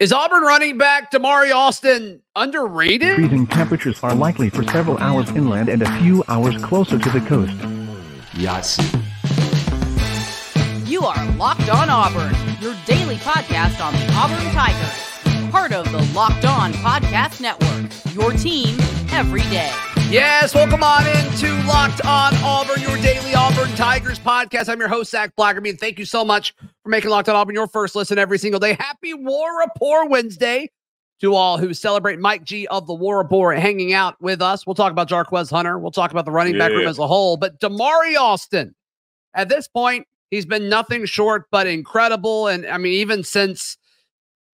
Is Auburn running back Damari Alston underrated? Freezing temperatures are likely for several hours inland and a few hours closer to the coast. Yes. You are Locked On Auburn, your daily podcast on the Auburn Tigers. Part of the Locked On Podcast Network, your team every day. Yes, welcome on into Locked On Auburn, your daily Auburn Tigers podcast. I'm your host, Zac Blackerby, and thank you so much for making Locked On Auburn your first listen every single day. Happy War Rapport Wednesday to all who celebrate Mike G of the War Rapport hanging out with us. We'll talk about Jarquez Hunter. We'll talk about the running back room as a whole. But Damari Alston, at this point, he's been nothing short but incredible. And I mean, even since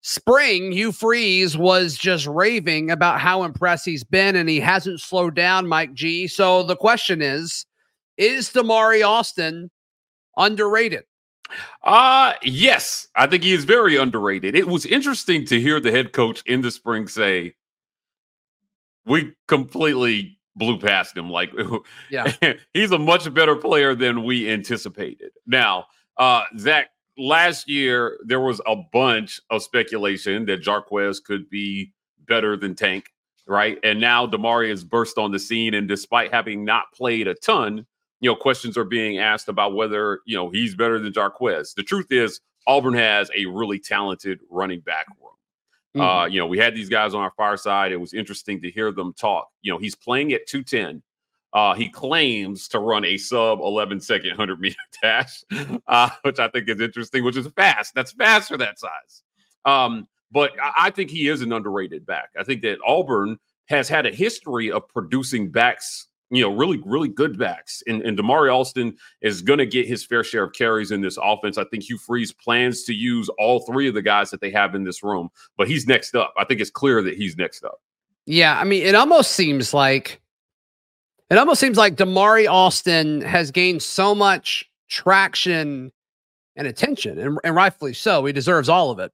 spring, Hugh Freeze was just raving about how impressed he's been, and he hasn't slowed down, Mike G. So the question is, is Damari Alston underrated? Uh yes, I think he is very underrated. It was interesting to hear the head coach in the spring say, "We completely blew past him. Like, yeah, he's a much better player than we anticipated." Now, uh, Zac, last year there was a bunch of speculation that Jarquez could be better than Tank, right? And now Damari has burst on the scene, and despite having not played a ton, you know, questions are being asked about whether you know he's better than Jarquez. The truth is, Auburn has a really talented running back room. Uh, mm-hmm. Uh, you know, we had these guys on our fireside. It was interesting to hear them talk. You know, he's playing at 210. Uh, he claims to run a sub 11 second 100 meter dash, uh, which I think is interesting, which is fast. That's fast for that size. Um, but I, I think he is an underrated back. I think that Auburn has had a history of producing backs, you know, really, really good backs. And, and Damari Alston is going to get his fair share of carries in this offense. I think Hugh Freeze plans to use all three of the guys that they have in this room, but he's next up. I think it's clear that he's next up. Yeah. I mean, it almost seems like it almost seems like Damari Alston has gained so much traction and attention, and, and rightfully so. He deserves all of it.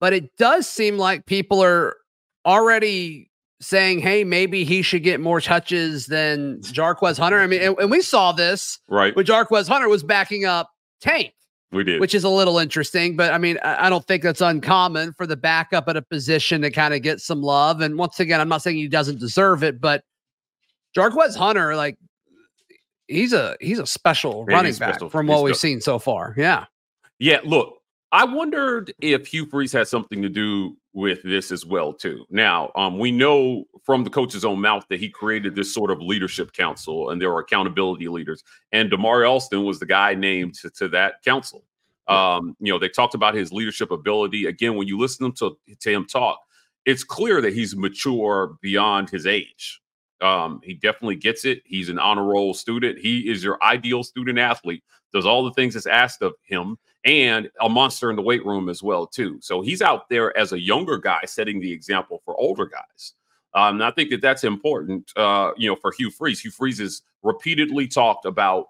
But it does seem like people are already saying, hey, maybe he should get more touches than Jarquez Hunter. I mean, and, and we saw this right when Jarquez Hunter was backing up Tank. We did. Which is a little interesting, but I mean, I, I don't think that's uncommon for the backup at a position to kind of get some love. And once again, I'm not saying he doesn't deserve it, but Jarquez Hunter, like he's a he's a special running back special. from what he's we've seen so far. Yeah. Yeah. Look, I wondered if Hugh Freeze had something to do with this as well, too. Now, um, we know from the coach's own mouth that he created this sort of leadership council and there are accountability leaders. And Damari Alston was the guy named to, to that council. Um, you know, they talked about his leadership ability. Again, when you listen to, to him talk, it's clear that he's mature beyond his age. Um, he definitely gets it. He's an honor roll student. He is your ideal student athlete. Does all the things that's asked of him, and a monster in the weight room as well too. So he's out there as a younger guy, setting the example for older guys. Um, and I think that that's important. Uh, you know, for Hugh Freeze, Hugh Freeze has repeatedly talked about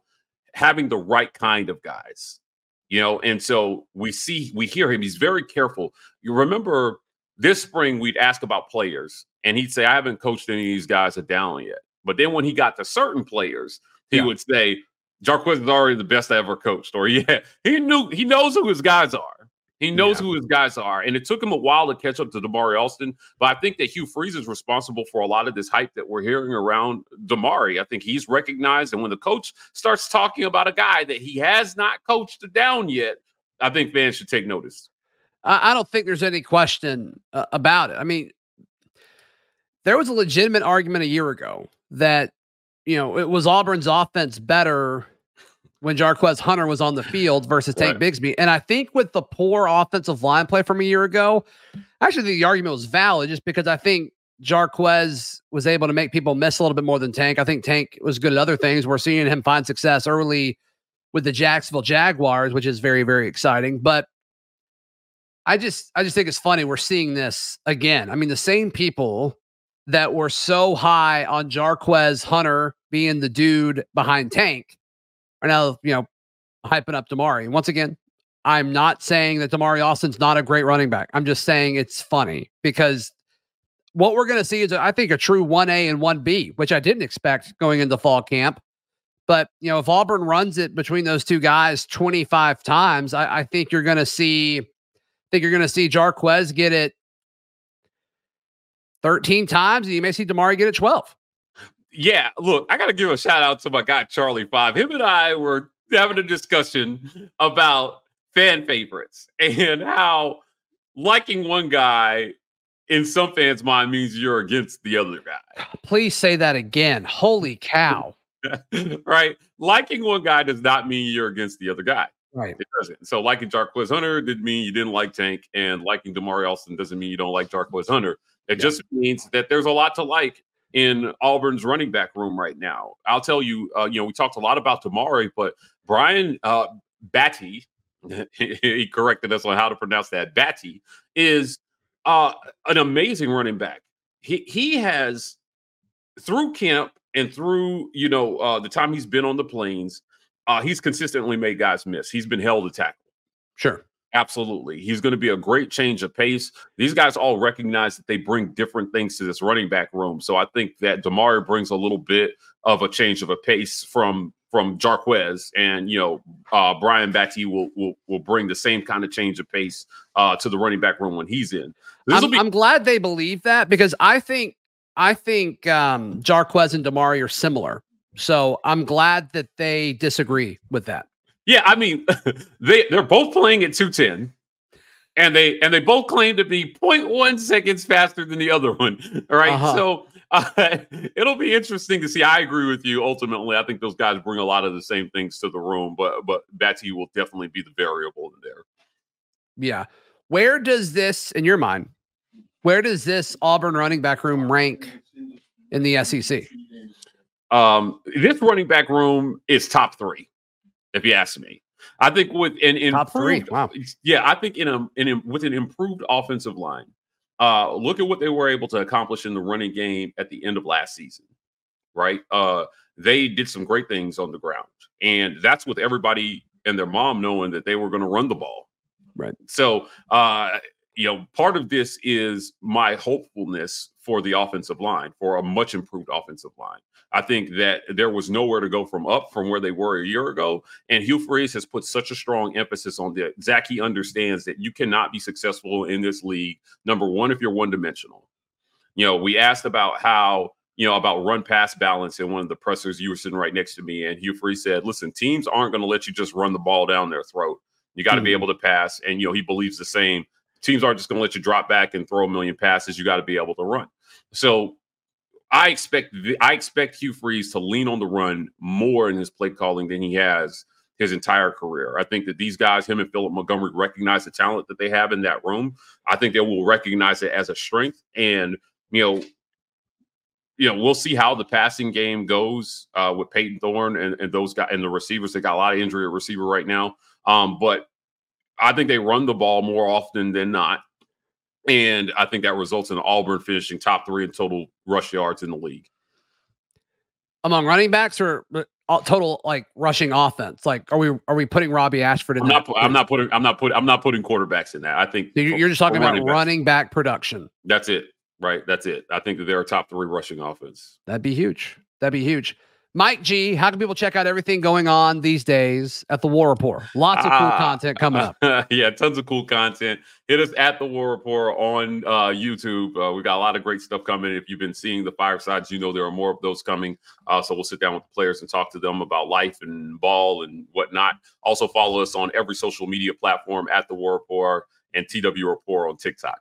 having the right kind of guys. You know, and so we see, we hear him. He's very careful. You remember this spring we'd ask about players and he'd say, I haven't coached any of these guys a down yet. But then when he got to certain players, he yeah. would say, Jarquez is already the best I ever coached. Or yeah, he knew he knows who his guys are. He knows yeah. who his guys are. And it took him a while to catch up to Damari Alston. But I think that Hugh Freeze is responsible for a lot of this hype that we're hearing around Damari. I think he's recognized. And when the coach starts talking about a guy that he has not coached down yet, I think fans should take notice. I don't think there's any question uh, about it. I mean, there was a legitimate argument a year ago that you know it was Auburn's offense better when Jarquez Hunter was on the field versus Tank right. Bigsby. And I think with the poor offensive line play from a year ago, actually the argument was valid just because I think Jarquez was able to make people miss a little bit more than Tank. I think Tank was good at other things. We're seeing him find success early with the Jacksonville Jaguars, which is very, very exciting. But I just I just think it's funny we're seeing this again. I mean, the same people that were so high on Jarquez Hunter being the dude behind Tank are now, you know, hyping up Damari. Once again, I'm not saying that Damari Alston's not a great running back. I'm just saying it's funny because what we're going to see is, I think, a true 1A and 1B, which I didn't expect going into fall camp. But, you know, if Auburn runs it between those two guys 25 times, I, I think you're going to see I Think you're going to see Jarquez get it 13 times, and you may see Damari get it 12. Yeah, look, I got to give a shout out to my guy Charlie Five. Him and I were having a discussion about fan favorites and how liking one guy in some fans' mind means you're against the other guy. Please say that again. Holy cow. right? Liking one guy does not mean you're against the other guy. Right. It doesn't. So liking Jarquez Hunter didn't mean you didn't like Tank, and liking Damari Alston doesn't mean you don't like Jarquez Hunter. It Yeah. just means that there's a lot to like in Auburn's running back room right now. I'll tell you, uh, you know, we talked a lot about Damari, but Brian uh, Battie, he corrected us on how to pronounce that. Battie is uh, an amazing running back. He he has through camp and through you know uh, the time he's been on the plains, uh, he's consistently made guys miss. He's been held to tackle. Sure. Absolutely. He's going to be a great change of pace. These guys all recognize that they bring different things to this running back room. So I think that Damari brings a little bit of a change of a pace from from Jarquez and you know uh, Brian Battie will, will will bring the same kind of change of pace uh, to the running back room when he's in. I'm, be I'm glad they believe that because I think I think um, Jarquez and Damari are similar. So I'm glad that they disagree with that. Yeah, I mean, they they're both playing at 210. And they and they both claim to be 0.1 seconds faster than the other one. All right. Uh-huh. So uh, it'll be interesting to see. I agree with you. Ultimately, I think those guys bring a lot of the same things to the room, but but Battie will definitely be the variable in there. Yeah. Where does this, in your mind, where does this Auburn running back room rank in the SEC? Um, this running back room is top three, if you ask me. I think with an improved, Top three, wow. yeah, I think in a in a, with an improved offensive line. Uh, look at what they were able to accomplish in the running game at the end of last season, right? Uh, they did some great things on the ground, and that's with everybody and their mom knowing that they were going to run the ball. Right. So, uh, you know, part of this is my hopefulness for the offensive line, for a much improved offensive line. I think that there was nowhere to go from up from where they were a year ago. And Hugh Freeze has put such a strong emphasis on that. Zac, he understands that you cannot be successful in this league, number one, if you're one dimensional. You know, we asked about how, you know, about run pass balance in one of the pressers. You were sitting right next to me, and Hugh Freeze said, listen, teams aren't going to let you just run the ball down their throat. You got to be Mhm. able to pass. And, you know, he believes the same. Teams aren't just going to let you drop back and throw a million passes. You got to be able to run. So I expect I expect Hugh Freeze to lean on the run more in his play calling than he has his entire career. I think that these guys, him and Philip Montgomery, recognize the talent that they have in that room. I think they will recognize it as a strength, and you know, you know, we'll see how the passing game goes uh, with Payton Thorne and, and those guys and the receivers. They got a lot of injury at receiver right now, um, but I think they run the ball more often than not. And I think that results in Auburn finishing top three in total rush yards in the league. Among running backs or uh, total like rushing offense? Like, are we are we putting Robby Ashford in I'm that? not. pu- I'm not putting. I'm not putting. I'm not putting quarterbacks in that. I think So You're just talking about backs. running back production. That's it. Right. That's it. I think that they're a top three rushing offense. That'd be huge. That'd be huge. Mike G, how can people check out everything going on these days at the War Rapport? Lots of cool Ah, content coming up. yeah, tons of cool content. Hit us at the War Rapport on uh, YouTube. Uh, we got a lot of great stuff coming. If you've been seeing the firesides, you know there are more of those coming. Uh, so we'll sit down with the players and talk to them about life and ball and whatnot. Also follow us on every social media platform at the War Rapport and TW Report on TikTok.